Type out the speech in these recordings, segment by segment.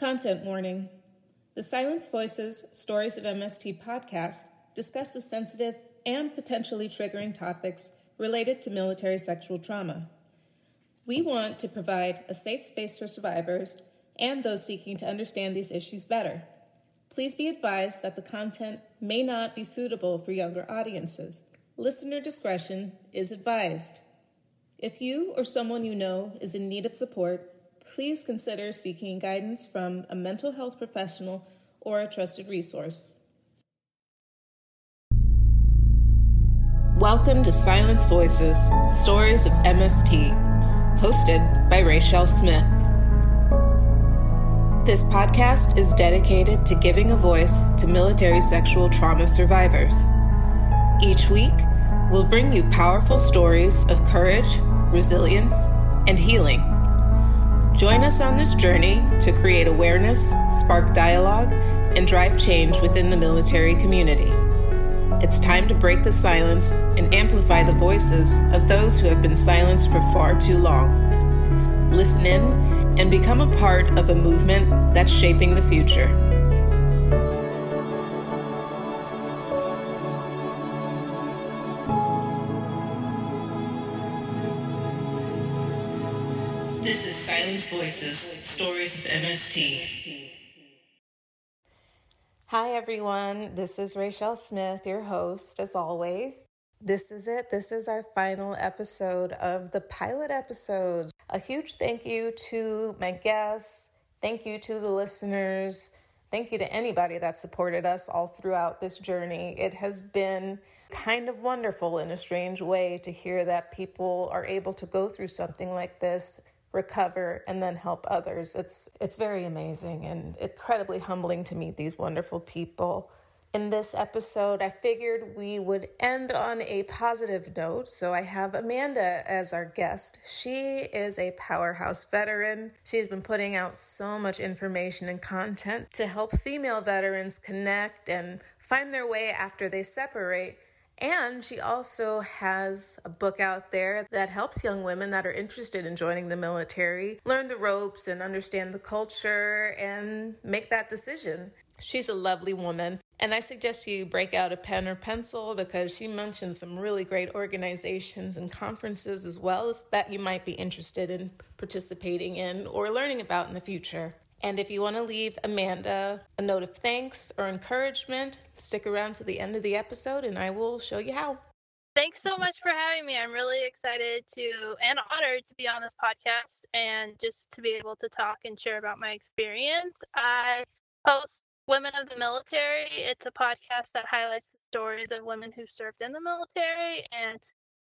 Content warning The Silenced Voices Stories of MST podcast discusses sensitive and potentially triggering topics related to military sexual trauma. We want to provide a safe space for survivors and those seeking to understand these issues better. Please be advised that the content may not be suitable for younger audiences. Listener discretion is advised. If you or someone you know is in need of support, please consider seeking guidance from a mental health professional or a trusted resource. Welcome to Silenced Voices Stories of MST, hosted by Rachel Smith. This podcast is dedicated to giving a voice to military sexual trauma survivors. Each week, we'll bring you powerful stories of courage, resilience, and healing. Join us on this journey to create awareness, spark dialogue, and drive change within the military community. It's time to break the silence and amplify the voices of those who have been silenced for far too long. Listen in and become a part of a movement that's shaping the future. This is Silenced Voices Stories of MST. Hi, everyone. This is Rachel Smith, your host, as always. This is it. This is our final episode of the pilot episodes. A huge thank you to my guests. Thank you to the listeners. Thank you to anybody that supported us all throughout this journey. It has been kind of wonderful in a strange way to hear that people are able to go through something like this recover and then help others. It's it's very amazing and incredibly humbling to meet these wonderful people. In this episode, I figured we would end on a positive note, so I have Amanda as our guest. She is a powerhouse veteran. She's been putting out so much information and content to help female veterans connect and find their way after they separate and she also has a book out there that helps young women that are interested in joining the military learn the ropes and understand the culture and make that decision. She's a lovely woman, and I suggest you break out a pen or pencil because she mentioned some really great organizations and conferences as well as that you might be interested in participating in or learning about in the future. And if you want to leave Amanda a note of thanks or encouragement, stick around to the end of the episode and I will show you how. Thanks so much for having me. I'm really excited to and honored to be on this podcast and just to be able to talk and share about my experience. I host Women of the Military. It's a podcast that highlights the stories of women who served in the military and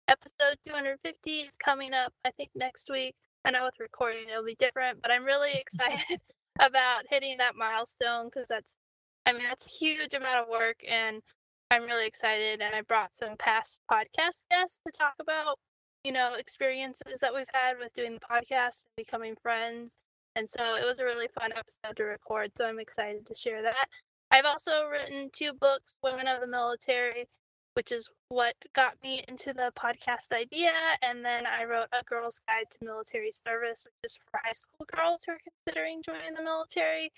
episode 250 is coming up I think next week. I know with recording it'll be different, but I'm really excited about hitting that milestone because that's, I mean, that's a huge amount of work, and I'm really excited. And I brought some past podcast guests to talk about, you know, experiences that we've had with doing the podcast and becoming friends. And so it was a really fun episode to record. So I'm excited to share that. I've also written two books, Women of the Military which is what got me into the podcast idea. And then I wrote A Girl's Guide to Military Service, which is for high school girls who are considering joining the military.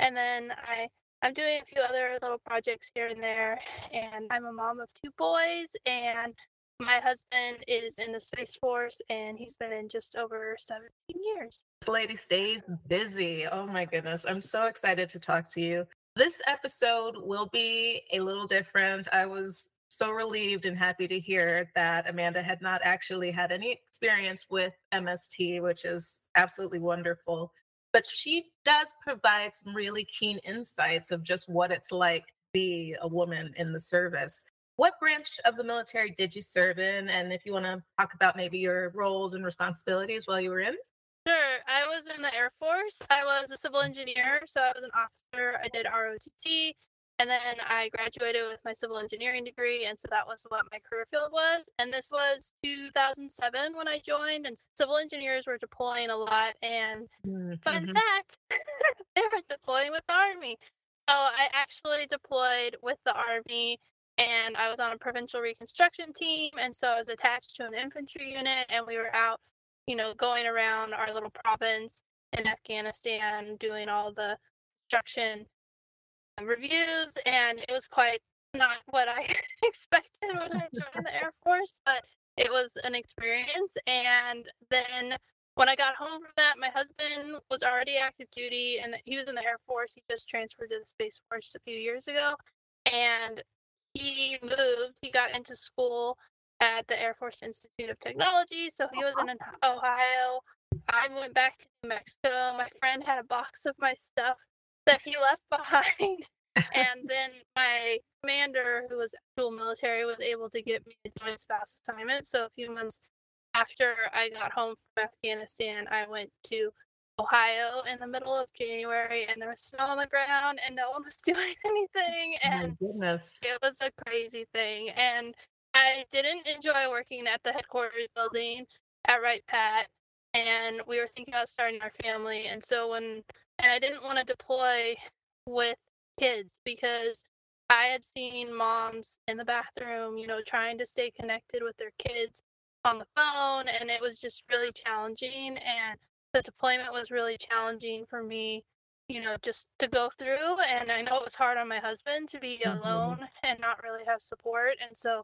And then I I'm doing a few other little projects here and there. And I'm a mom of two boys and my husband is in the Space Force and he's been in just over 17 years. This lady stays busy. Oh my goodness. I'm so excited to talk to you. This episode will be a little different. I was so relieved and happy to hear that Amanda had not actually had any experience with MST, which is absolutely wonderful. But she does provide some really keen insights of just what it's like to be a woman in the service. What branch of the military did you serve in? And if you want to talk about maybe your roles and responsibilities while you were in? Sure. I was in the Air Force. I was a civil engineer, so I was an officer. I did ROTC, and then I graduated with my civil engineering degree. And so that was what my career field was. And this was 2007 when I joined, and civil engineers were deploying a lot. And mm-hmm. fun fact, they were deploying with the Army. So I actually deployed with the Army and I was on a provincial reconstruction team. And so I was attached to an infantry unit and we were out, you know, going around our little province in Afghanistan doing all the construction reviews, and it was quite not what I expected when I joined the Air Force, but it was an experience. And then when I got home from that, my husband was already active duty and he was in the Air Force. He just transferred to the Space Force a few years ago. And he moved, he got into school at the Air Force Institute of Technology. So he was in Ohio. I went back to New Mexico. My friend had a box of my stuff that he left behind. and then my commander, who was dual military, was able to get me a joint spouse assignment. So a few months after I got home from Afghanistan, I went to Ohio in the middle of January and there was snow on the ground and no one was doing anything. And goodness. it was a crazy thing. And I didn't enjoy working at the headquarters building at Wright Pat. And we were thinking about starting our family. And so when, and I didn't want to deploy with kids because I had seen moms in the bathroom, you know, trying to stay connected with their kids on the phone. And it was just really challenging. And the deployment was really challenging for me, you know, just to go through. And I know it was hard on my husband to be mm-hmm. alone and not really have support. And so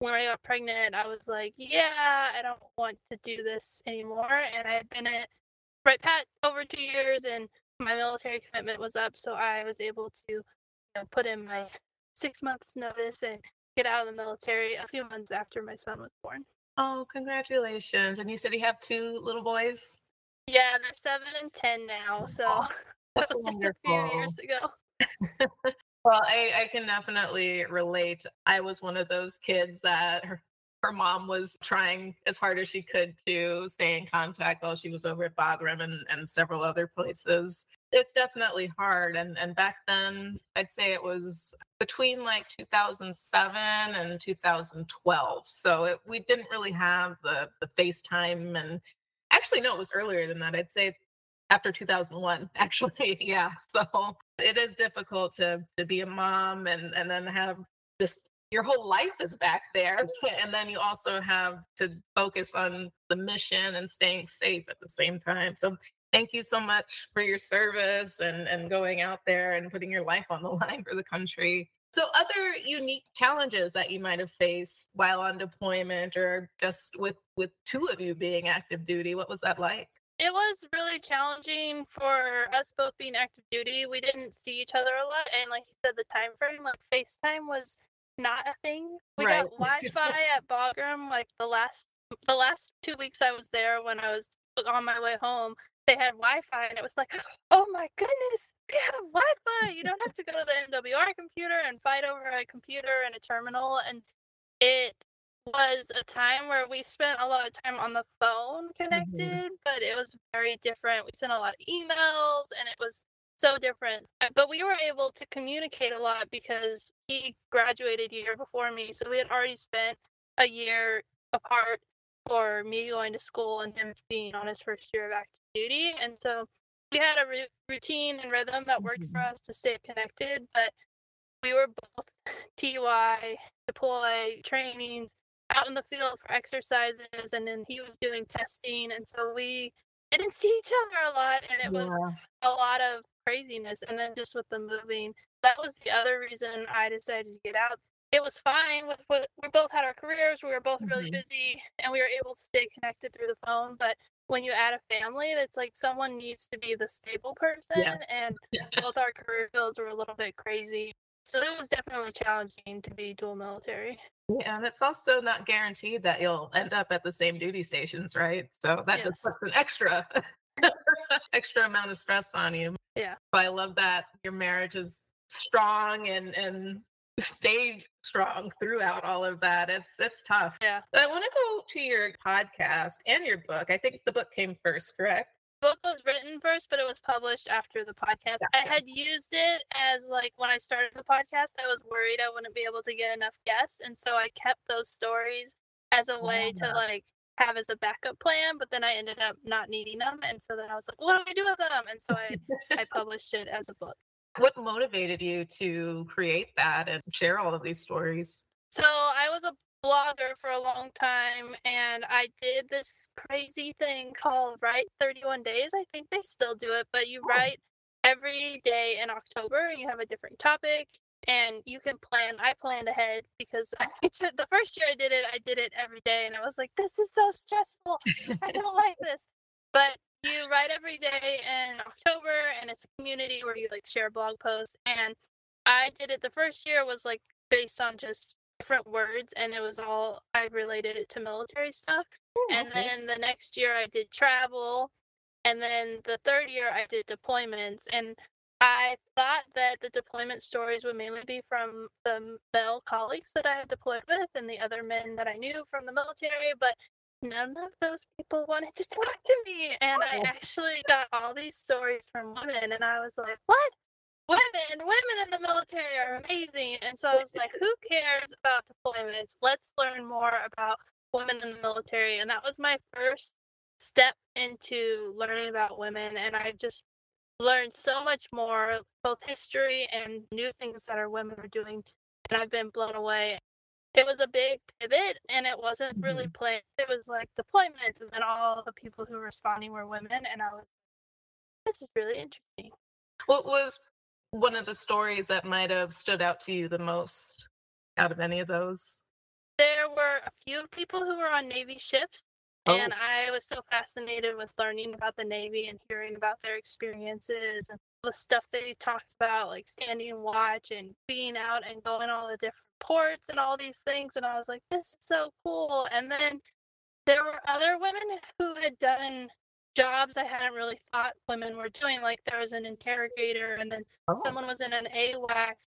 when I got pregnant, I was like, yeah, I don't want to do this anymore. And I had been at Wright Pat over two years and my military commitment was up. So I was able to you know, put in my six months notice and get out of the military a few months after my son was born. Oh, congratulations. And you said you have two little boys? Yeah, they're seven and 10 now. So oh, that was wonderful. just a few years ago. well, I, I can definitely relate. I was one of those kids that her, mom was trying as hard as she could to stay in contact while she was over at Bagram and, and several other places. It's definitely hard. And, and back then, I'd say it was between like 2007 and 2012. So it, we didn't really have the, the FaceTime and actually, no, it was earlier than that. I'd say after 2001 actually yeah so it is difficult to to be a mom and and then have just your whole life is back there and then you also have to focus on the mission and staying safe at the same time so thank you so much for your service and and going out there and putting your life on the line for the country so, other unique challenges that you might have faced while on deployment, or just with with two of you being active duty, what was that like? It was really challenging for us both being active duty. We didn't see each other a lot, and like you said, the time frame, like FaceTime, was not a thing. We right. got Wi-Fi at Bagram like the last the last two weeks I was there when I was on my way home they had Wi-Fi, and it was like, oh my goodness, we have Wi-Fi. You don't have to go to the MWR computer and fight over a computer and a terminal. And it was a time where we spent a lot of time on the phone mm-hmm. connected, mm-hmm. but it was very different. We sent a lot of emails, and it was so different. Uh, but we were able to communicate a lot because he graduated a year before me, so we had already spent a year apart for me going to school and him being on his first year of active duty. And so we had a routine and rhythm that worked for mm-hmm. us to stay connected, but we were both TDY, deploy, trainings, out in the field for exercises, and then he was doing testing. And so we didn't see each other a lot, and it yeah. was a lot of craziness. And then just with the moving, that was the other reason I decided to get out. It was fine with what we both had our careers, we were both really mm-hmm. busy, and we were able to stay connected through the phone. But when you add a family, it's like someone needs to be the stable person, yeah. and both our career fields were a little bit crazy. So it was definitely challenging to be dual military. Yeah, and it's also not guaranteed that you'll end up at the same duty stations, right? So that yes. just puts an extra extra amount of stress on you. Yeah. But I love that your marriage is strong and and stayed strong throughout all of that. It's it's tough. Yeah. I want to go to your podcast and your book. I think the book came first, correct? Book was written first, but it was published after the podcast. Gotcha. I had used it as like when I started the podcast, I was worried I wouldn't be able to get enough guests, and so I kept those stories as a way yeah. to like have as a backup plan. But then I ended up not needing them, and so then I was like, "What do I do with them?" And so I I published it as a book. What motivated you to create that and share all of these stories? So I was a blogger for a long time and I did this crazy thing called Write 31 Days. I think they still do it, but you Oh. write every day in October. And you have a different topic and you can plan. I planned ahead because I, the first year I did it, I did it every day and I was like, this is so stressful. I don't like this. But you write every day in October and it's a community where you like share blog posts and I did it the first year was like based on just different words and it was all I related it to military stuff. Oh, And okay. then the next year I did travel. And then the third year I did deployments. And I thought that the deployment stories would mainly be from the male colleagues that I have deployed with and the other men that I knew from the military, but none of those people wanted to talk to me. And I Oh. actually got all these stories from women, and I was like, what? Women, women in the military are amazing. And so I was like, who cares about deployments? Let's learn more about women in the military. And that was my first step into learning about women. And I just learned so much more, both history and new things that our women are doing. And I've been blown away. It was a big pivot and it wasn't really mm-hmm. planned. It was like deployments and then all the people who were responding were women. And I was, this is really interesting. What was one of the stories that might have stood out to you the most out of any of those? There were a few people who were on Navy ships, Oh. and I was so fascinated with learning about the Navy and hearing about their experiences and the stuff they talked about, like standing watch and being out and going all the different ports and all these things. And I was like, this is so cool. And then there were other women who had done jobs I hadn't really thought women were doing. Like there was an interrogator, and then Oh. someone was in an AWACS.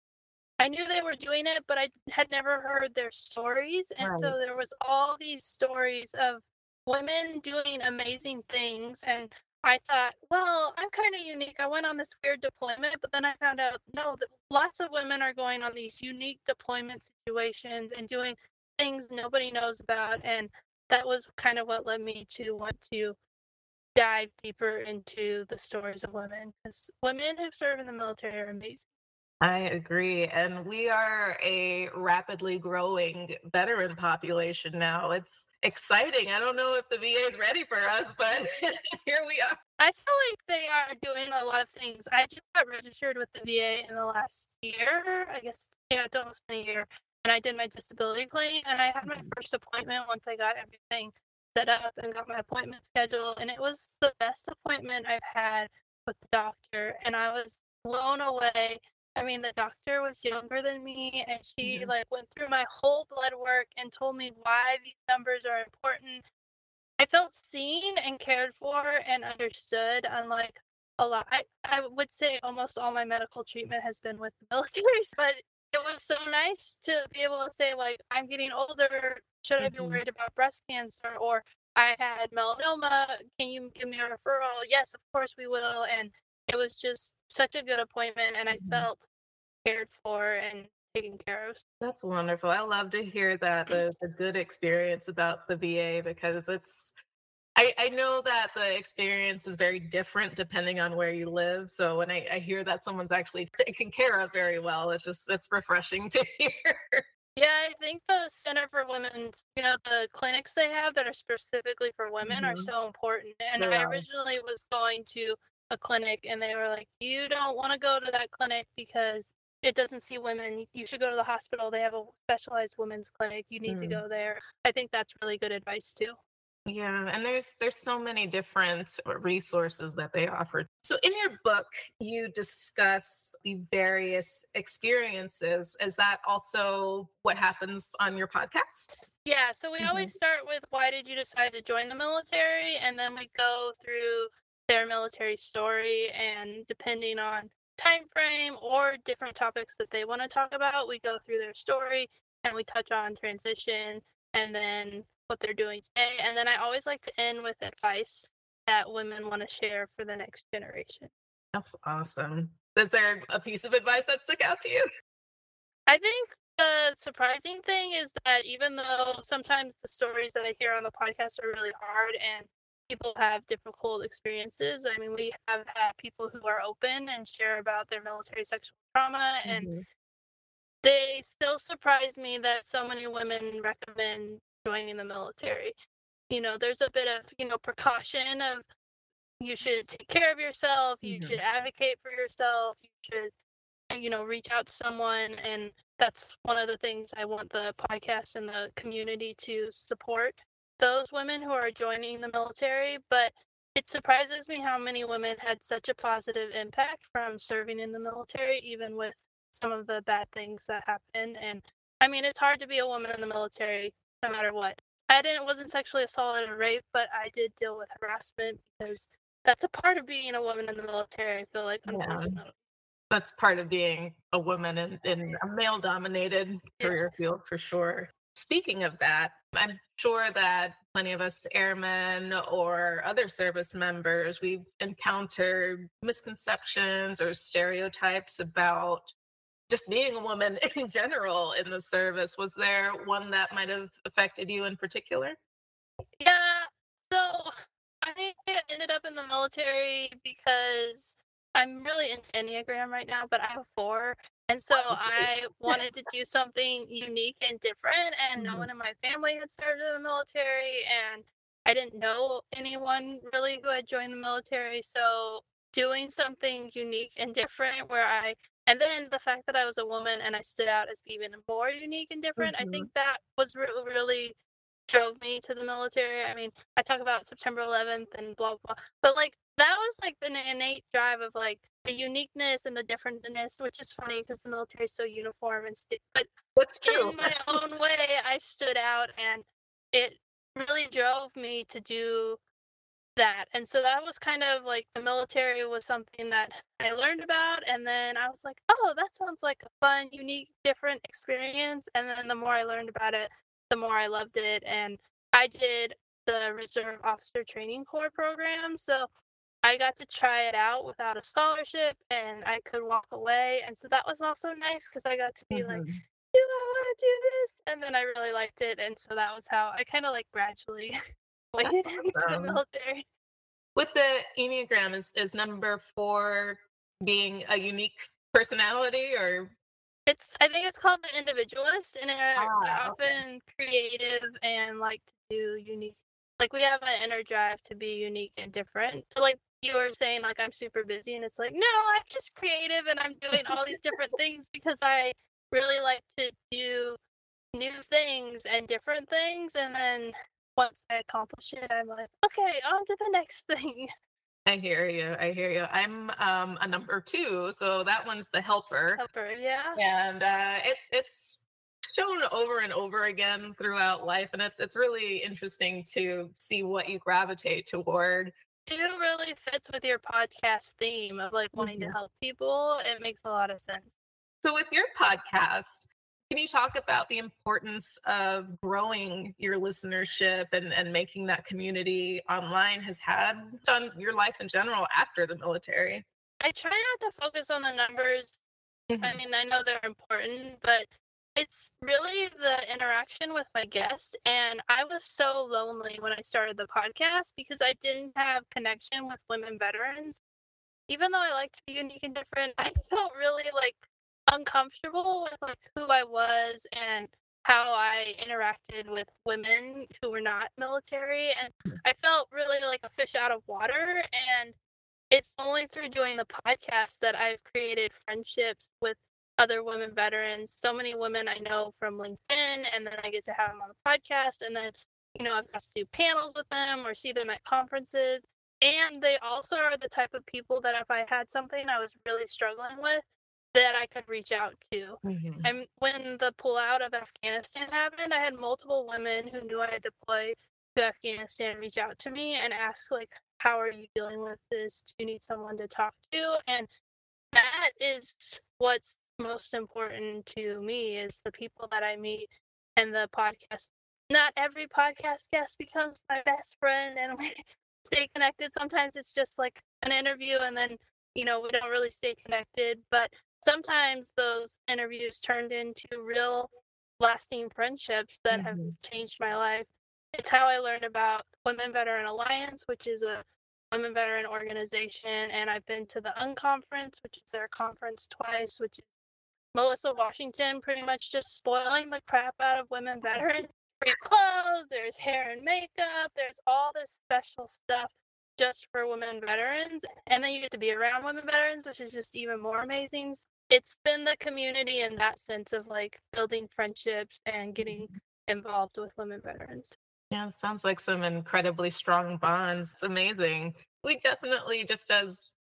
I knew they were doing it, but I had never heard their stories. And so there was all these stories of women doing amazing things. And I thought, well, I'm kind of unique. I went on this weird deployment, but then I found out no, that lots of women are going on these unique deployment situations and doing things nobody knows about. And that was kind of what led me to want to dive deeper into the stories of women because women who serve in the military are amazing. I agree. And we are a rapidly growing veteran population now. It's exciting. I don't know if the VA is ready for us, but here we are. I feel like they are doing a lot of things. I just got registered with the VA in the last year. I guess, yeah, it's almost been a year. And I did my disability claim and I had my mm-hmm. first appointment once I got everything set up and got my appointment scheduled. And it was the best appointment I've had with the doctor. And I was blown away. I mean, the doctor was younger than me and she Mhm. like went through my whole blood work and told me why these numbers are important I felt seen and cared for and understood, unlike a lot. I, I would say almost all my medical treatment has been with the military, but it was so nice to be able to say, like, I'm getting older. Should I be Mhm. worried about breast cancer? Or I had melanoma. Can you give me a referral? Yes, of course we will. And it was just such a good appointment, and I Mhm. felt cared for and taken care of. That's wonderful. I love to hear that the, the good experience about the VA because it's I, I know that the experience is very different depending on where you live. So when I, I hear that someone's actually taken care of very well, it's just it's refreshing to hear. Yeah, I think the Center for Women, you know, the clinics they have that are specifically for women are Mhm. so important. And They I originally was going to a clinic and they were like, you don't want to go to that clinic because it doesn't see women. You should go to the hospital. They have a specialized women's clinic. You need to Mm. go there. I think that's really good advice too. Yeah, and there's there's so many different uh, resources that they offer. So in your book, you discuss the various experiences. Is that also what happens on your podcast? Yeah, so we always mm-hmm. start with why did you decide to join the military? And then we go through their military story and depending on time frame or different topics that they want to talk about, we go through their story and we touch on transition and then what they're doing today. And then I always like to end with advice that women want to share for the next generation. That's awesome. Is there a piece of advice that stuck out to you? I think the surprising thing is that even though sometimes the stories that I hear on the podcast are really hard and people have difficult experiences, I mean, we have had people who are open and share about their military sexual trauma, and mm-hmm. they still surprise me that so many women recommend joining the military. You know, there's a bit of, you know, precaution of you should take care of yourself, you mm-hmm. should advocate for yourself, you should you know, reach out to someone and that's one of the things I want the podcast and the community to support those women who are joining the military, but it surprises me how many women had such a positive impact from serving in the military, even with some of the bad things that happen. And I mean, it's hard to be a woman in the military no matter what. I didn't it wasn't sexually assaulted or raped, but I did deal with harassment because that's a part of being a woman in the military. I feel like unfortunately. Yeah. That's part of being a woman in, in a male dominated career field for sure. Speaking of that, I'm sure that plenty of us airmen or other service members, we've encountered misconceptions or stereotypes about just being a woman in general in the service. Was there one that might have affected you in particular? Yeah. So I think I ended up in the military because I'm really into Enneagram right now, but I have four. And so I wanted to do something unique and different. And no mm-hmm. one in my family had served in the military. And I didn't know anyone really who had joined the military. So doing something unique and different where I, and then the fact that I was a woman and I stood out as even more unique and different, mm-hmm. I think that was re- really drove me to the military. I mean, I talk about September 11th and blah blah, but like that was like the innate drive of like the uniqueness and the differentness, which is funny because the military is so uniform and st- but what's true in my own way, I stood out and it really drove me to do that. And so that was kind of like the military was something that I learned about. And then I was like, oh, that sounds like a fun, unique, different experience. And then the more I learned about it, the more I loved it. And I did the Reserve Officer Training Corps program. So I got to try it out without a scholarship and I could walk away. And so that was also nice because I got to be mm-hmm. like, do I want to do this? And then I really liked it. And so that was how I kind of like gradually into the military. With the Enneagram, is, is number four being a unique personality or it's I think it's called the individualist, and they're, ah, they're often creative and like to do unique. Like we have an inner drive to be unique and different. So like you were saying, like I'm super busy, and it's like no, I'm just creative and I'm doing all these different things because I really like to do new things and different things, and then once I accomplish it, I'm like, okay, on to the next thing. I hear you. I hear you. I'm um, a number two, so that one's the helper. Helper, yeah. And uh, it, it's shown over and over again throughout life, and it's it's really interesting to see what you gravitate toward. Two really fits with your podcast theme of like wanting mm-hmm. to help people. It makes a lot of sense. So, with your podcast, can you talk about the importance of growing your listenership and, and making that community online has had on your life in general after the military? I try not to focus on the numbers. Mm-hmm. I mean, I know they're important, but it's really the interaction with my guests. And I was so lonely when I started the podcast because I didn't have connection with women veterans. Even though I like to be unique and different, I felt really like uncomfortable with like who I was and how I interacted with women who were not military and hmm. I felt really like a fish out of water and it's only through doing the podcast that I've created friendships with other women veterans. So many women I know from LinkedIn and then I get to have them on the podcast and then you know I've got to do panels with them or see them at conferences and they also are the type of people that if I had something I was really struggling with that I could reach out to. Mm-hmm. And when the pullout of Afghanistan happened, I had multiple women who knew I had deployed to Afghanistan reach out to me and ask like, "How are you dealing with this? Do you need someone to talk to?" And that is what's most important to me is the people that I meet and the podcast. Not every podcast guest becomes my best friend and we stay connected. Sometimes it's just like an interview and then you know we don't really stay connected but sometimes those interviews turned into real lasting friendships that mm-hmm. have changed my life. It's how I learned about Women Veteran Alliance, which is a women veteran organization, and I've been to the Unconference, which is their conference twice, which is Melissa Washington pretty much just spoiling the crap out of women veterans. Free clothes, there's hair and makeup, there's all this special stuff just for women veterans. And then you get to be around women veterans, which is just even more amazing. It's been the community in that sense of like building friendships and getting involved with women veterans. Yeah, sounds like some incredibly strong bonds. It's amazing. We definitely, just as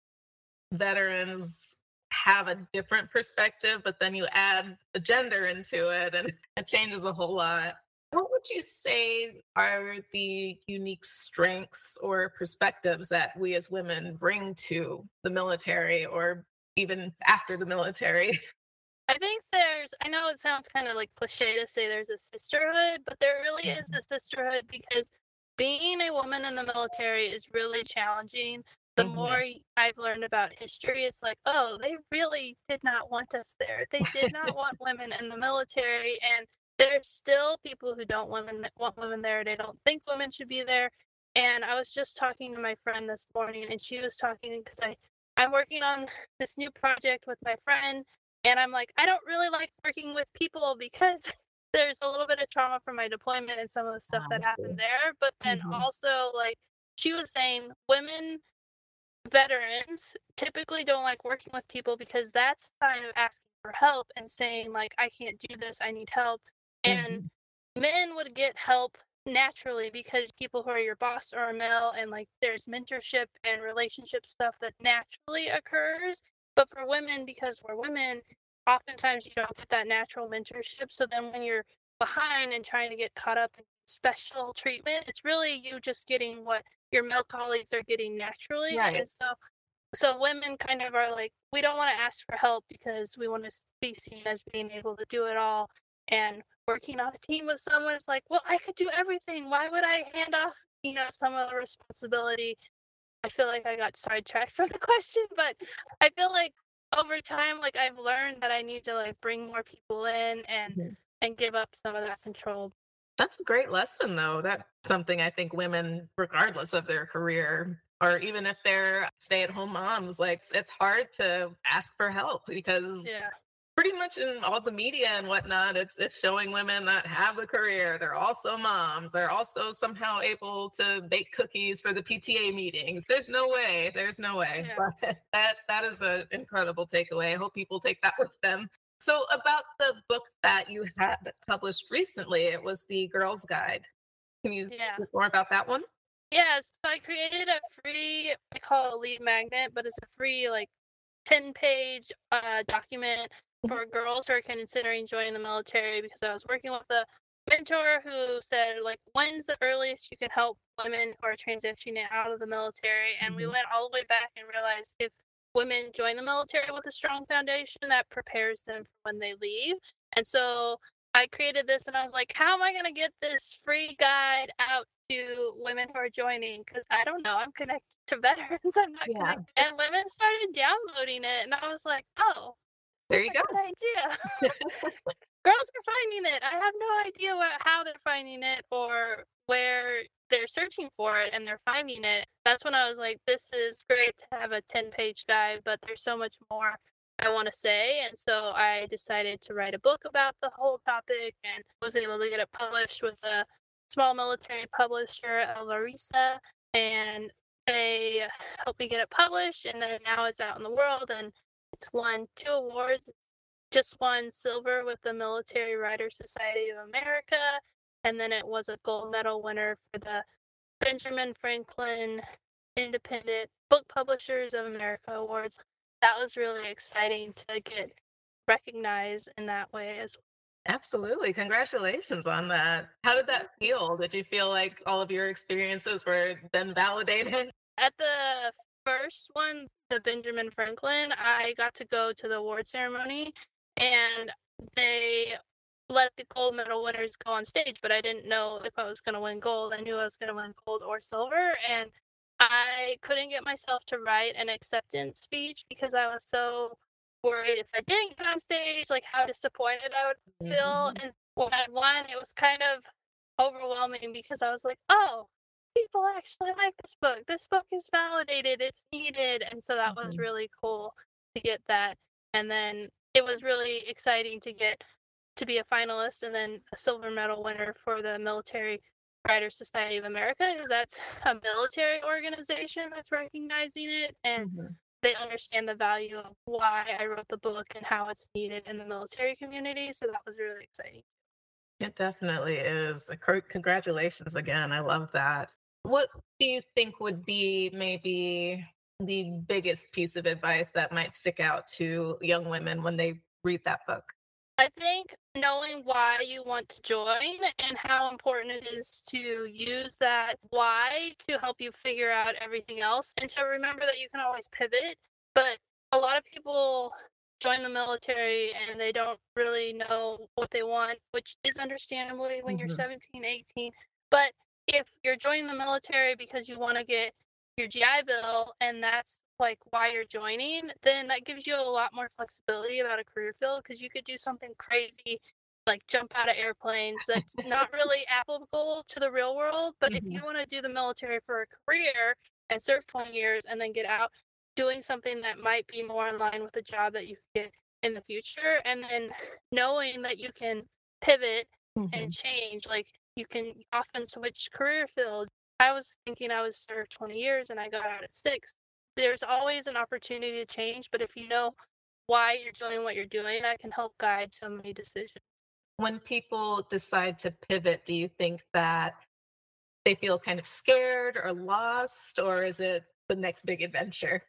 veterans, have a different perspective, but then you add the gender into it and it changes a whole lot. What would you say are the unique strengths or perspectives that we as women bring to the military or even after the military? I think there's, I know it sounds kind of like cliche to say there's a sisterhood, but there really is a sisterhood because being a woman in the military is really challenging. The mm-hmm. more I've learned about history, it's like, oh, they really did not want us there. They did not want women in the military. And there's still people who don't women want women there. They don't think women should be there. And I was just talking to my friend this morning, and she was talking because I I'm working on this new project with my friend, and I'm like, I don't really like working with people because there's a little bit of trauma from my deployment and some of the stuff that happened there. But then mm-hmm. also, like, she was saying, women veterans typically don't like working with people because that's a sign of asking for help and saying, like, I can't do this, I need help. And mm-hmm. men would get help naturally because people who are your boss are a male and like there's mentorship and relationship stuff that naturally occurs but for women, because we're women, oftentimes you don't get that natural mentorship. So then when you're behind and trying to get caught up in special treatment, it's really you just getting what your male colleagues are getting naturally. Right. And so so women kind of are like, we don't want to ask for help because we want to be seen as being able to do it all. And working on a team with someone is like, well, I could do everything. Why would I hand off, you know, some of the responsibility I feel like I got sidetracked from the question, but I feel like over time, like I've learned that I need to like bring more people in and mm-hmm. and give up some of that control. That's a great lesson, though. That's something I think women, regardless of their career, or even if they're stay-at-home moms, like it's hard to ask for help because yeah pretty much in all the media and whatnot, it's it's showing women that have a career. They're also moms. They're also somehow able to bake cookies for the PTA meetings. There's no way. There's no way. Yeah. But that that is an incredible takeaway. I hope people take that with them. So about the book that you had published recently, it was the Girls Guide. Can you yeah. speak more about that one? Yes, so I created a free, I call it a lead magnet, but it's a free like 10 page uh, document for girls who are considering joining the military because I was working with a mentor who said like when's the earliest you can help women who are transitioning out of the military and mm-hmm. we went all the way back and realized if women join the military with a strong foundation that prepares them for when they leave and so i created this and i was like how am i going to get this free guide out to women who are joining because i don't know i'm connected to veterans i'm not yeah. connected and women started downloading it and i was like oh there you go. idea. Girls are finding it. I have no idea what, how they're finding it or where they're searching for it and they're finding it. That's when I was like, this is great to have a 10 page guide, but there's so much more I want to say. And so I decided to write a book about the whole topic and was able to get it published with a small military publisher, Elva Resa. And they helped me get it published. And then now it's out in the world. And won two awards. Just won silver with the Military Writers Society of America, and then it was a gold medal winner for the Benjamin Franklin Independent Book Publishers of America Awards. That was really exciting to get recognized in that way as well. Absolutely. Congratulations on that. How did that feel? Did you feel like all of your experiences were then validated? At the first one, the Benjamin Franklin, I got to go to the award ceremony and they let the gold medal winners go on stage, but I didn't know if I was going to win gold. I knew I was going to win gold or silver. And I couldn't get myself to write an acceptance speech because I was so worried if I didn't get on stage, like how disappointed I would feel. Mm-hmm. And when I won, it was kind of overwhelming because I was like, oh, people actually like this book. This book is validated. It's needed. And so that mm-hmm. was really cool to get that. And then it was really exciting to get to be a finalist and then a silver medal winner for the Military Writers Society of America because that's a military organization that's recognizing it and mm-hmm. they understand the value of why I wrote the book and how it's needed in the military community. So that was really exciting. It definitely is. Congratulations again. I love that. What do you think would be maybe the biggest piece of advice that might stick out to young women when they read that book? I think knowing why you want to join and how important it is to use that why to help you figure out everything else and to remember that you can always pivot. But a lot of people join the military and they don't really know what they want, which is understandably when mm-hmm. you're 17, 18. But if you're joining the military because you want to get your GI Bill and that's like why you're joining, then that gives you a lot more flexibility about a career field because you could do something crazy like jump out of airplanes that's not really applicable to the real world. But mm-hmm. if you want to do the military for a career and serve 20 years and then get out, doing something that might be more in line with a job that you get in the future, and then knowing that you can pivot mm-hmm. and change, like you can often switch career fields. I was thinking I was served 20 years and I got out at six there's always an opportunity to change, but if you know why you're doing what you're doing, that can help guide so many decisions. When people decide to pivot, do you think that they feel kind of scared or lost, or is it the next big adventure?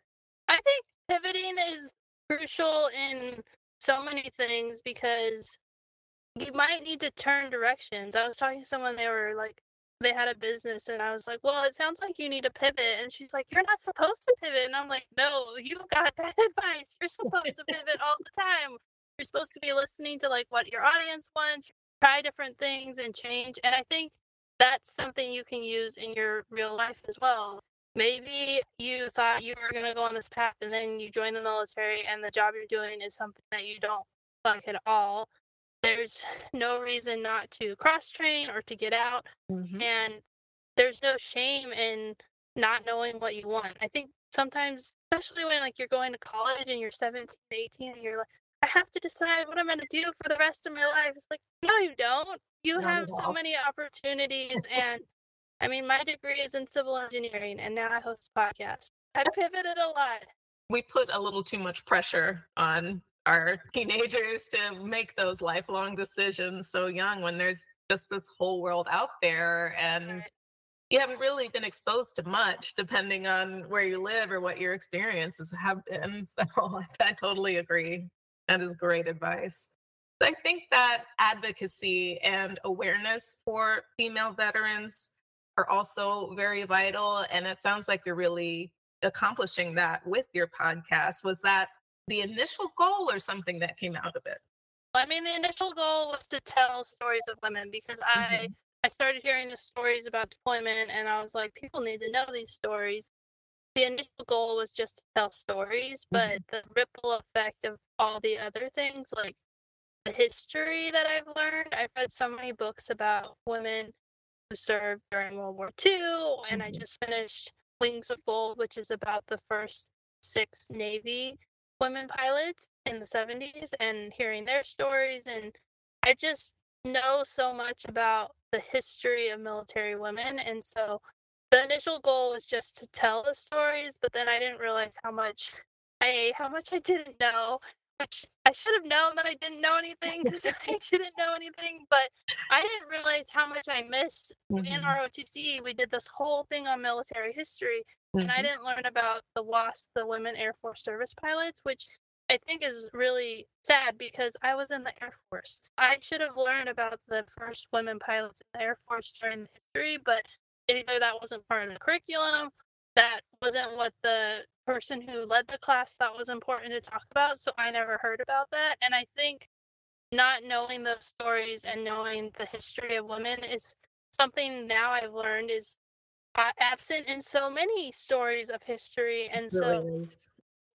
I think pivoting is crucial in so many things because you might need to turn directions. I was talking to someone, they were like, they had a business and I was like, Well, it sounds like you need to pivot. And she's like, You're not supposed to pivot. And I'm like, No, you got that advice. You're supposed to pivot all the time. You're supposed to be listening to like what your audience wants, try different things and change. And I think that's something you can use in your real life as well. Maybe you thought you were going to go on this path and then you join the military and the job you're doing is something that you don't like at all there's no reason not to cross train or to get out mm-hmm. and there's no shame in not knowing what you want. I think sometimes especially when like you're going to college and you're 17 18 and you're like i have to decide what i'm going to do for the rest of my life. It's like no you don't. You not have so many opportunities and i mean my degree is in civil engineering and now i host a podcast. I pivoted a lot. We put a little too much pressure on our teenagers to make those lifelong decisions so young when there's just this whole world out there and you haven't really been exposed to much depending on where you live or what your experiences have been so i totally agree. That is great advice. I think that advocacy and awareness for female veterans are also very vital and it sounds like you're really accomplishing that with your podcast. Was that the initial goal or something that came out of it? I mean, the initial goal was to tell stories of women because mm-hmm. I I started hearing the stories about deployment, and I was like, people need to know these stories. The initial goal was just to tell stories, but mm-hmm. the ripple effect of all the other things, like the history that I've learned, I've read so many books about women who served during World War II, and mm-hmm. I just finished Wings of Gold, which is about the first six Navy women pilots in the 70s and hearing their stories and I just know so much about the history of military women and so the initial goal was just to tell the stories but then I didn't realize how much I how much I didn't know which I should have known that I didn't know anything because I didn't know anything, but I didn't realize how much I missed mm-hmm. in ROTC. We did this whole thing on military history, mm-hmm. and I mm-hmm. didn't learn about the WASP, the Women Air Force Service Pilots, which I think is really sad because I was in the Air Force. I should have learned about the first women pilots in the Air Force during the history, but either that wasn't part of the curriculum, that wasn't what the person who led the class thought was important to talk about. So I never heard about that. And I think not knowing those stories and knowing the history of women is something now I've learned is Uh, absent in so many stories of history. And so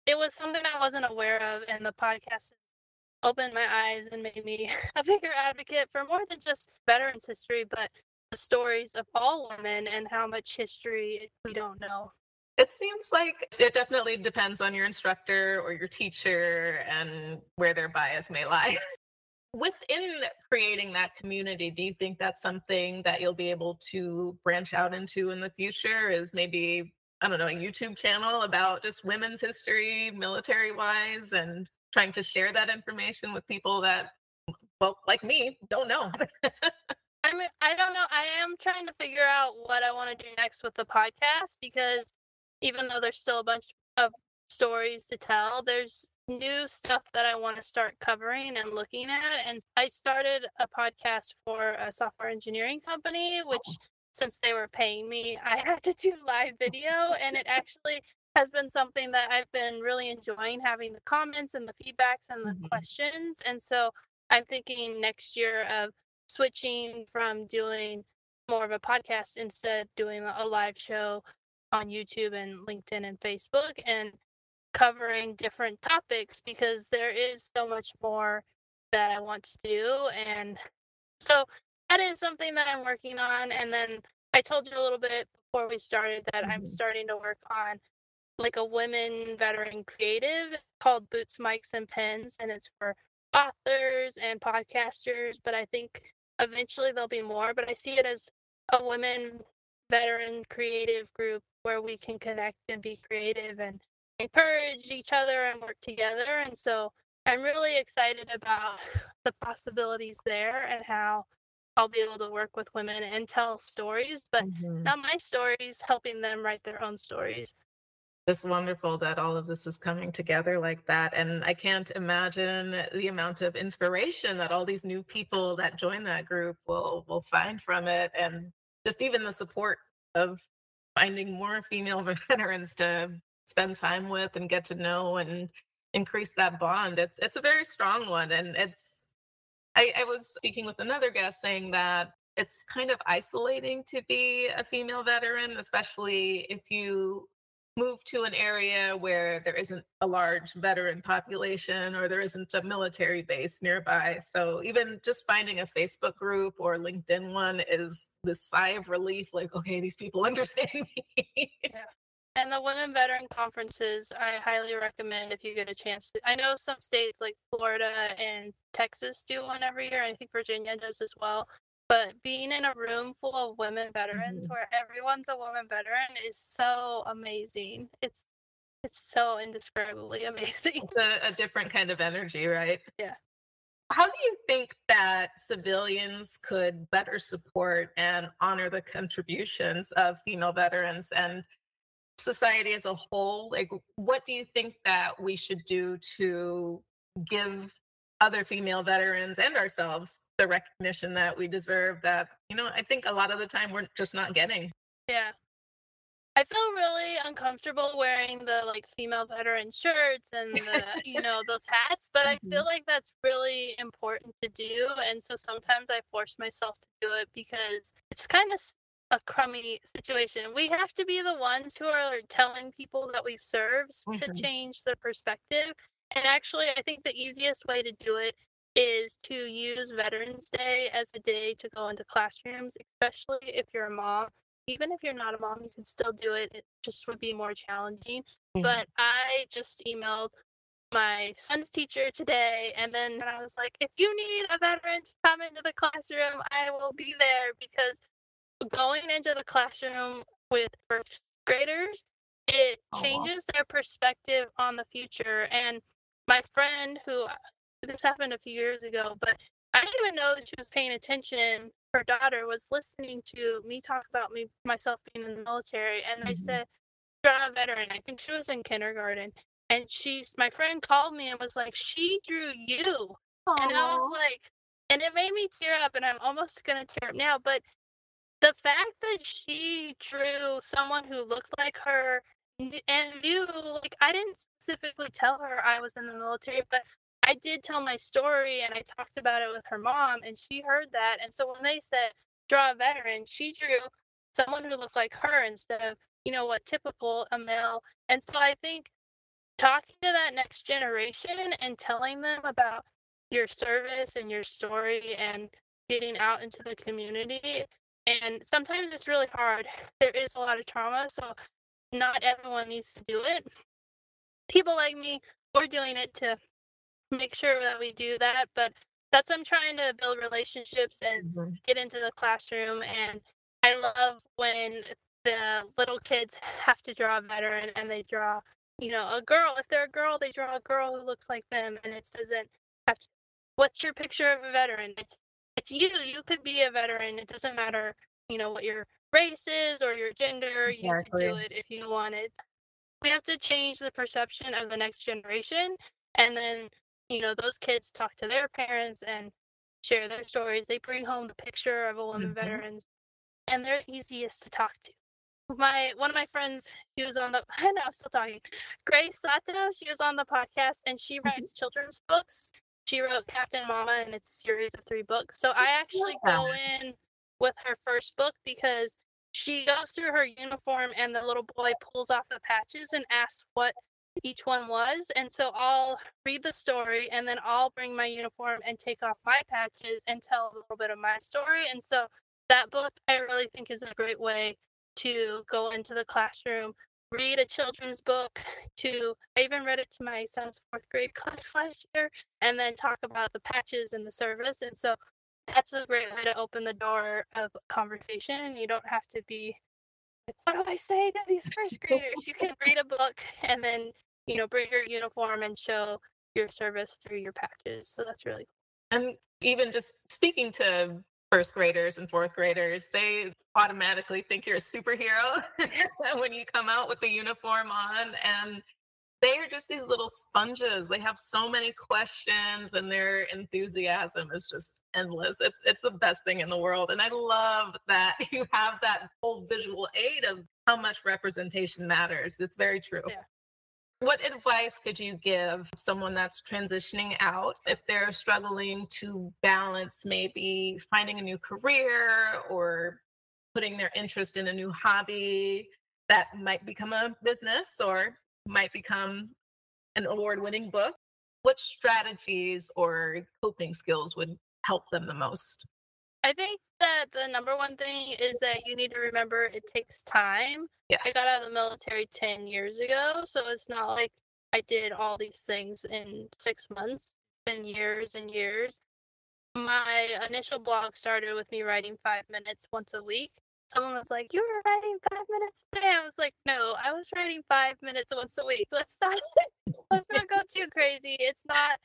it was something I wasn't aware of, and the podcast opened my eyes and made me a bigger advocate for more than just veterans history, but the stories of all women and how much history we don't know. It seems like it definitely depends on your instructor or your teacher and where their bias may lie. Within creating that community, do you think that's something that you'll be able to branch out into in the future? Is maybe, I don't know, a YouTube channel about just women's history, military wise, and trying to share that information with people that, well, like me, don't know? I mean, I don't know. I am trying to figure out what I want to do next with the podcast because even though there's still a bunch of stories to tell, there's new stuff that I want to start covering and looking at. And I started a podcast for a software engineering company, which oh. since they were paying me, I had to do live video. and it actually has been something that I've been really enjoying having the comments and the feedbacks and the mm-hmm. questions. And so I'm thinking next year of switching from doing more of a podcast instead doing a live show on YouTube and LinkedIn and Facebook and covering different topics because there is so much more that I want to do. And so that is something that I'm working on. And then I told you a little bit before we started that mm-hmm. I'm starting to work on like a women veteran creative called Boots, Mics, and Pens. And it's for authors and podcasters. But I think eventually there'll be more. But I see it as a women veteran creative group where we can connect and be creative and encourage each other and work together. And so I'm really excited about the possibilities there and how I'll be able to work with women and tell stories, but mm-hmm. not my stories, helping them write their own stories. It's wonderful that all of this is coming together like that. And I can't imagine the amount of inspiration that all these new people that join that group will will find from it and just even the support of finding more female veterans to spend time with and get to know and increase that bond. It's it's a very strong one. And it's I, I was speaking with another guest saying that it's kind of isolating to be a female veteran, especially if you move to an area where there isn't a large veteran population or there isn't a military base nearby. So even just finding a Facebook group or LinkedIn one is this sigh of relief like, okay, these people understand me. yeah. And the women veteran conferences, I highly recommend if you get a chance. To, I know some states like Florida and Texas do one every year, and I think Virginia does as well. But being in a room full of women veterans mm-hmm. where everyone's a woman veteran is so amazing. It's it's so indescribably amazing. It's a, a different kind of energy, right? Yeah. How do you think that civilians could better support and honor the contributions of female veterans and society as a whole? Like, what do you think that we should do to give other female veterans and ourselves the recognition that we deserve that you know i think a lot of the time we're just not getting yeah i feel really uncomfortable wearing the like female veteran shirts and the you know those hats but mm-hmm. i feel like that's really important to do and so sometimes i force myself to do it because it's kind of a crummy situation we have to be the ones who are telling people that we've served mm-hmm. to change their perspective and actually, I think the easiest way to do it is to use Veterans Day as a day to go into classrooms, especially if you're a mom. Even if you're not a mom, you can still do it. It just would be more challenging. Mm-hmm. But I just emailed my son's teacher today, and then I was like, if you need a veteran to come into the classroom, I will be there because going into the classroom with first graders, it oh, changes wow. their perspective on the future. And my friend who this happened a few years ago, but I didn't even know that she was paying attention. Her daughter was listening to me talk about me myself being in the military, and mm-hmm. I said, "Draw a veteran." I think she was in kindergarten, and she's my friend called me and was like, "She drew you," Aww. and I was like, and it made me tear up, and I'm almost gonna tear up now. But the fact that she drew someone who looked like her and knew like I didn't specifically tell her I was in the military, but I did tell my story and I talked about it with her mom and she heard that. And so when they said draw a veteran, she drew someone who looked like her instead of, you know, what typical a male. And so I think talking to that next generation and telling them about your service and your story and getting out into the community and sometimes it's really hard there is a lot of trauma so not everyone needs to do it. People like me, we're doing it to make sure that we do that, but that's I'm trying to build relationships and mm-hmm. get into the classroom and I love when the little kids have to draw a veteran and they draw, you know, a girl. If they're a girl, they draw a girl who looks like them and it doesn't have to what's your picture of a veteran? It's it's you. You could be a veteran. It doesn't matter, you know, what your race is or your gender. Exactly. You can do it if you want it. We have to change the perception of the next generation and then you know, those kids talk to their parents and share their stories. They bring home the picture of a woman mm-hmm. veterans, and they're easiest to talk to. My one of my friends, she was on the. I know I'm still talking. Grace Sato, she was on the podcast, and she mm-hmm. writes children's books. She wrote Captain Mama, and it's a series of three books. So I actually yeah. go in with her first book because she goes through her uniform, and the little boy pulls off the patches and asks what each one was. And so I'll read the story and then I'll bring my uniform and take off my patches and tell a little bit of my story. And so that book I really think is a great way to go into the classroom, read a children's book to I even read it to my son's fourth grade class last year and then talk about the patches and the service. And so that's a great way to open the door of conversation. You don't have to be like, what do I say to these first graders? You can read a book and then, you know, bring your uniform and show your service through your patches. So that's really cool. And even just speaking to first graders and fourth graders, they automatically think you're a superhero when you come out with the uniform on. And they are just these little sponges. They have so many questions and their enthusiasm is just endless. It's it's the best thing in the world. And I love that you have that whole visual aid of how much representation matters. It's very true. Yeah. What advice could you give someone that's transitioning out if they're struggling to balance maybe finding a new career or putting their interest in a new hobby that might become a business or might become an award winning book? What strategies or coping skills would help them the most? I think that the number one thing is that you need to remember it takes time. Yes. I got out of the military 10 years ago, so it's not like I did all these things in six months. It's been years and years. My initial blog started with me writing five minutes once a week someone was like, "You were writing five minutes a day." I was like, "No, I was writing five minutes once a week. Let's not let's not go too crazy. It's not.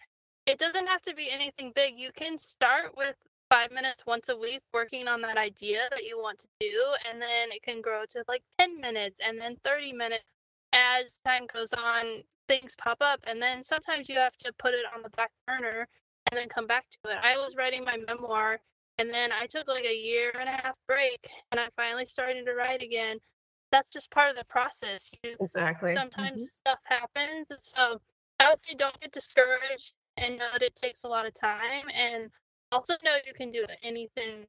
It doesn't have to be anything big. You can start with five minutes once a week working on that idea that you want to do, and then it can grow to like ten minutes, and then thirty minutes. As time goes on, things pop up, and then sometimes you have to put it on the back burner and then come back to it. I was writing my memoir and then I took like a year and a half break and I finally started to write again. That's just part of the process. You, exactly. Sometimes mm-hmm. stuff happens. And so I would say don't get discouraged and know that it takes a lot of time. And also know you can do anything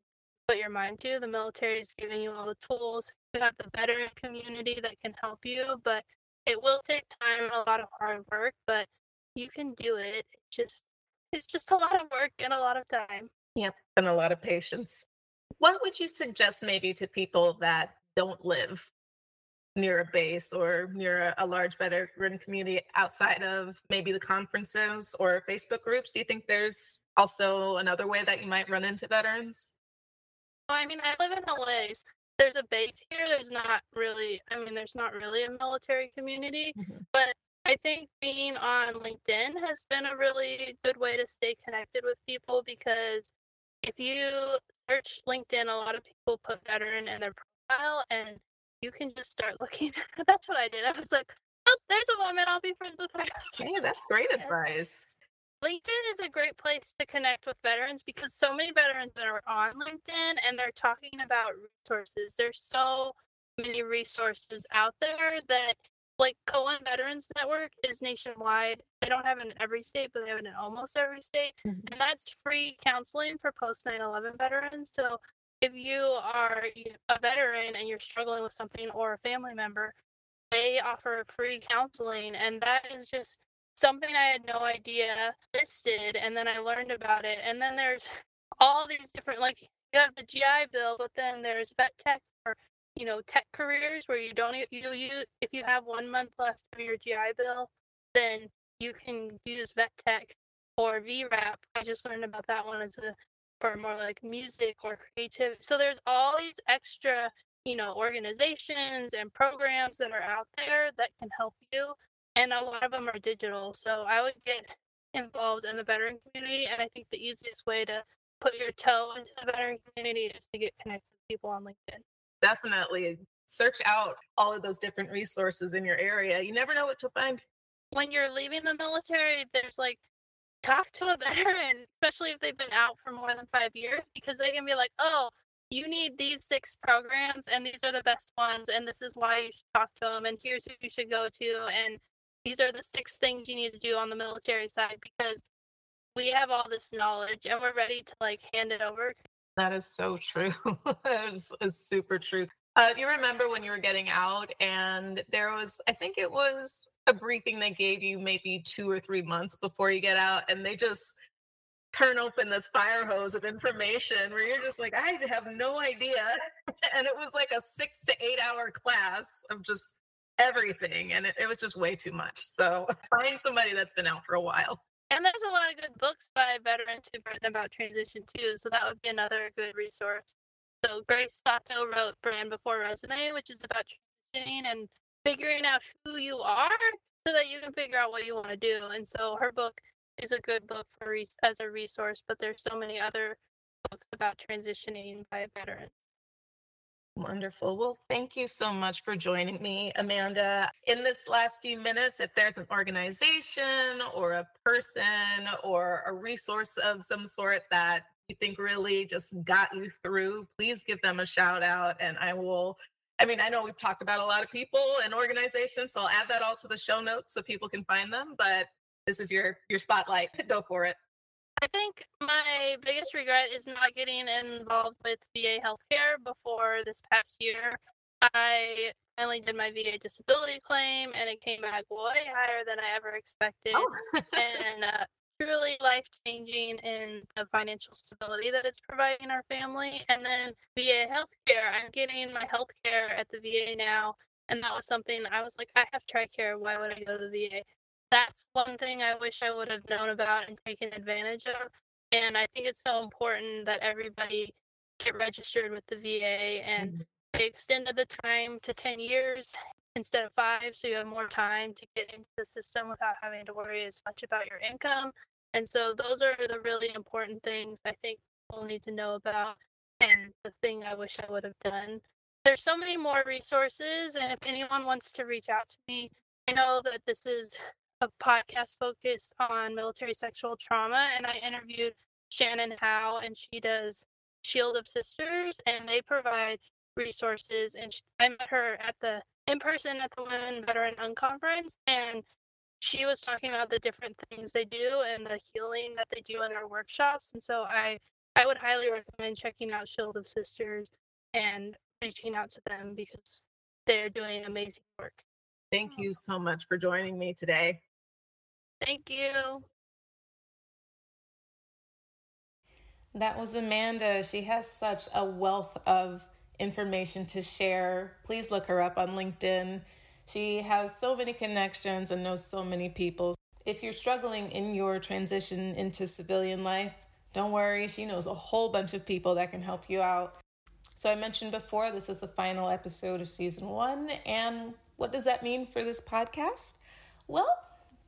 put your mind to. The military is giving you all the tools. You have the veteran community that can help you, but it will take time, a lot of hard work, but you can do it. It just it's just a lot of work and a lot of time. Yep. And a lot of patience. What would you suggest maybe to people that don't live near a base or near a, a large veteran community outside of maybe the conferences or Facebook groups? Do you think there's also another way that you might run into veterans? Well, I mean, I live in LA. There's a base here. There's not really, I mean, there's not really a military community, mm-hmm. but I think being on LinkedIn has been a really good way to stay connected with people because if you search LinkedIn, a lot of people put veteran in their profile and you can just start looking. that's what I did. I was like, oh, there's a woman. I'll be friends with her. Hey, that's great yes. advice. LinkedIn is a great place to connect with veterans because so many veterans are on LinkedIn and they're talking about resources. There's so many resources out there that like Cohen Veterans Network is nationwide. They don't have it in every state, but they have it in almost every state. Mm-hmm. And that's free counseling for post 9 11 veterans. So if you are a veteran and you're struggling with something or a family member, they offer free counseling. And that is just something I had no idea listed. And then I learned about it. And then there's all these different, like, you have the GI Bill, but then there's VET TEC or you know, tech careers where you don't you you if you have one month left of your GI Bill, then you can use VET TEC or VRAP. I just learned about that one as a for more like music or creative. So there's all these extra, you know, organizations and programs that are out there that can help you. And a lot of them are digital. So I would get involved in the veteran community. And I think the easiest way to put your toe into the veteran community is to get connected with people on LinkedIn. Definitely search out all of those different resources in your area. You never know what you'll find. When you're leaving the military, there's like talk to a veteran, especially if they've been out for more than five years, because they can be like, oh, you need these six programs, and these are the best ones, and this is why you should talk to them, and here's who you should go to, and these are the six things you need to do on the military side because we have all this knowledge and we're ready to like hand it over. That is so true. that is, is super true. Uh, you remember when you were getting out and there was, I think it was a briefing they gave you maybe two or three months before you get out, and they just turn open this fire hose of information where you're just like, I have no idea. and it was like a six to eight hour class of just everything. And it, it was just way too much. So find somebody that's been out for a while. And there's a lot of good books by veterans who've written about transition too. So that would be another good resource. So Grace Sato wrote Brand Before Resume, which is about transitioning and figuring out who you are so that you can figure out what you want to do. And so her book is a good book for as a resource, but there's so many other books about transitioning by veterans. Wonderful. Well, thank you so much for joining me, Amanda. In this last few minutes, if there's an organization or a person or a resource of some sort that you think really just got you through, please give them a shout out and I will I mean, I know we've talked about a lot of people and organizations, so I'll add that all to the show notes so people can find them. But this is your your spotlight. Go for it. I think my biggest regret is not getting involved with VA healthcare before this past year. I finally did my VA disability claim, and it came back way higher than I ever expected. Oh. and uh, truly life changing in the financial stability that it's providing our family. And then VA healthcare, I'm getting my healthcare at the VA now. And that was something I was like, I have TRICARE. Why would I go to the VA? That's one thing I wish I would have known about and taken advantage of. And I think it's so important that everybody get registered with the VA and mm-hmm. they extended the time to 10 years instead of five, so you have more time to get into the system without having to worry as much about your income. And so those are the really important things I think people need to know about and the thing I wish I would have done. There's so many more resources, and if anyone wants to reach out to me, I know that this is a podcast focused on military sexual trauma, and I interviewed Shannon Howe, and she does Shield of Sisters, and they provide resources. And I met her at the in person at the Women Veteran Unconference, and she was talking about the different things they do and the healing that they do in our workshops. And so I I would highly recommend checking out Shield of Sisters and reaching out to them because they're doing amazing work. Thank you so much for joining me today. Thank you. That was Amanda. She has such a wealth of information to share, please look her up on LinkedIn. She has so many connections and knows so many people. If you're struggling in your transition into civilian life, don't worry, she knows a whole bunch of people that can help you out. So, I mentioned before, this is the final episode of season one. And what does that mean for this podcast? Well,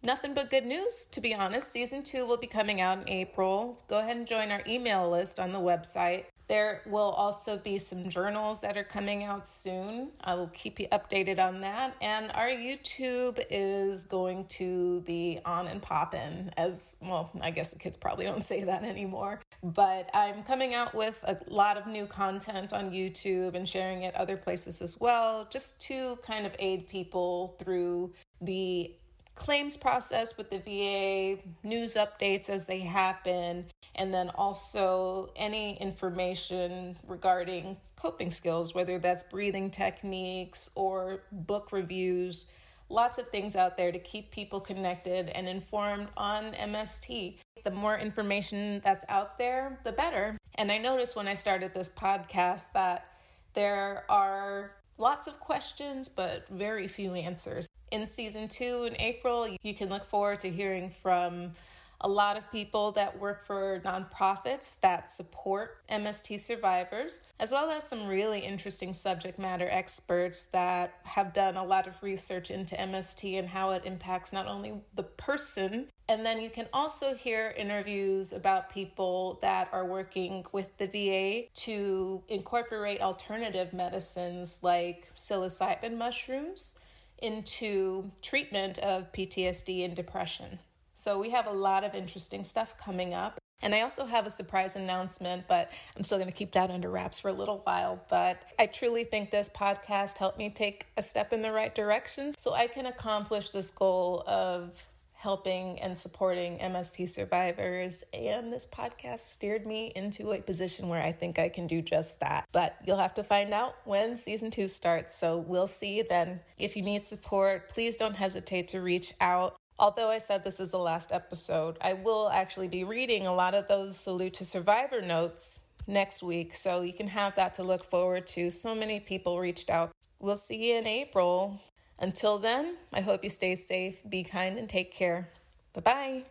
nothing but good news, to be honest. Season two will be coming out in April. Go ahead and join our email list on the website. There will also be some journals that are coming out soon. I will keep you updated on that. And our YouTube is going to be on and popping, as well, I guess the kids probably don't say that anymore. But I'm coming out with a lot of new content on YouTube and sharing it other places as well, just to kind of aid people through the claims process with the VA, news updates as they happen, and then also any information regarding coping skills, whether that's breathing techniques or book reviews. Lots of things out there to keep people connected and informed on MST. The more information that's out there, the better. And I noticed when I started this podcast that There are lots of questions, but very few answers. In season two in April, you can look forward to hearing from a lot of people that work for nonprofits that support MST survivors, as well as some really interesting subject matter experts that have done a lot of research into MST and how it impacts not only the person, and then you can also hear interviews about people that are working with the VA to incorporate alternative medicines like psilocybin mushrooms into treatment of PTSD and depression. So we have a lot of interesting stuff coming up. And I also have a surprise announcement, but I'm still going to keep that under wraps for a little while. But I truly think this podcast helped me take a step in the right direction so I can accomplish this goal of helping and supporting MST survivors. And this podcast steered me into a position where I think I can do just that. But you'll have to find out when season two starts. So we'll see then. If you need support, please don't hesitate to reach out. Although I said this is the last episode, I will actually be reading a lot of those Salute to Survivor notes next week, so you can have that to look forward to. So many people reached out. We'll see you in April. Until then, I hope you stay safe, be kind, and take care. Bye bye.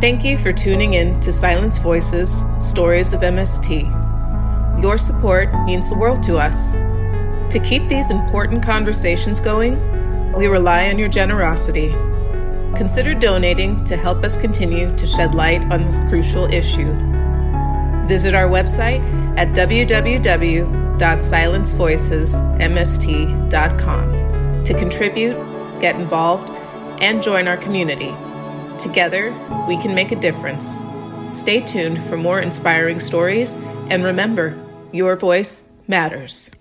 Thank you for tuning in to Silenced Voices Stories of MST. Your support means the world to us. To keep these important conversations going, we rely on your generosity. Consider donating to help us continue to shed light on this crucial issue. Visit our website at www.silencevoicesmst.com to contribute, get involved, and join our community. Together, we can make a difference. Stay tuned for more inspiring stories, and remember, your voice matters.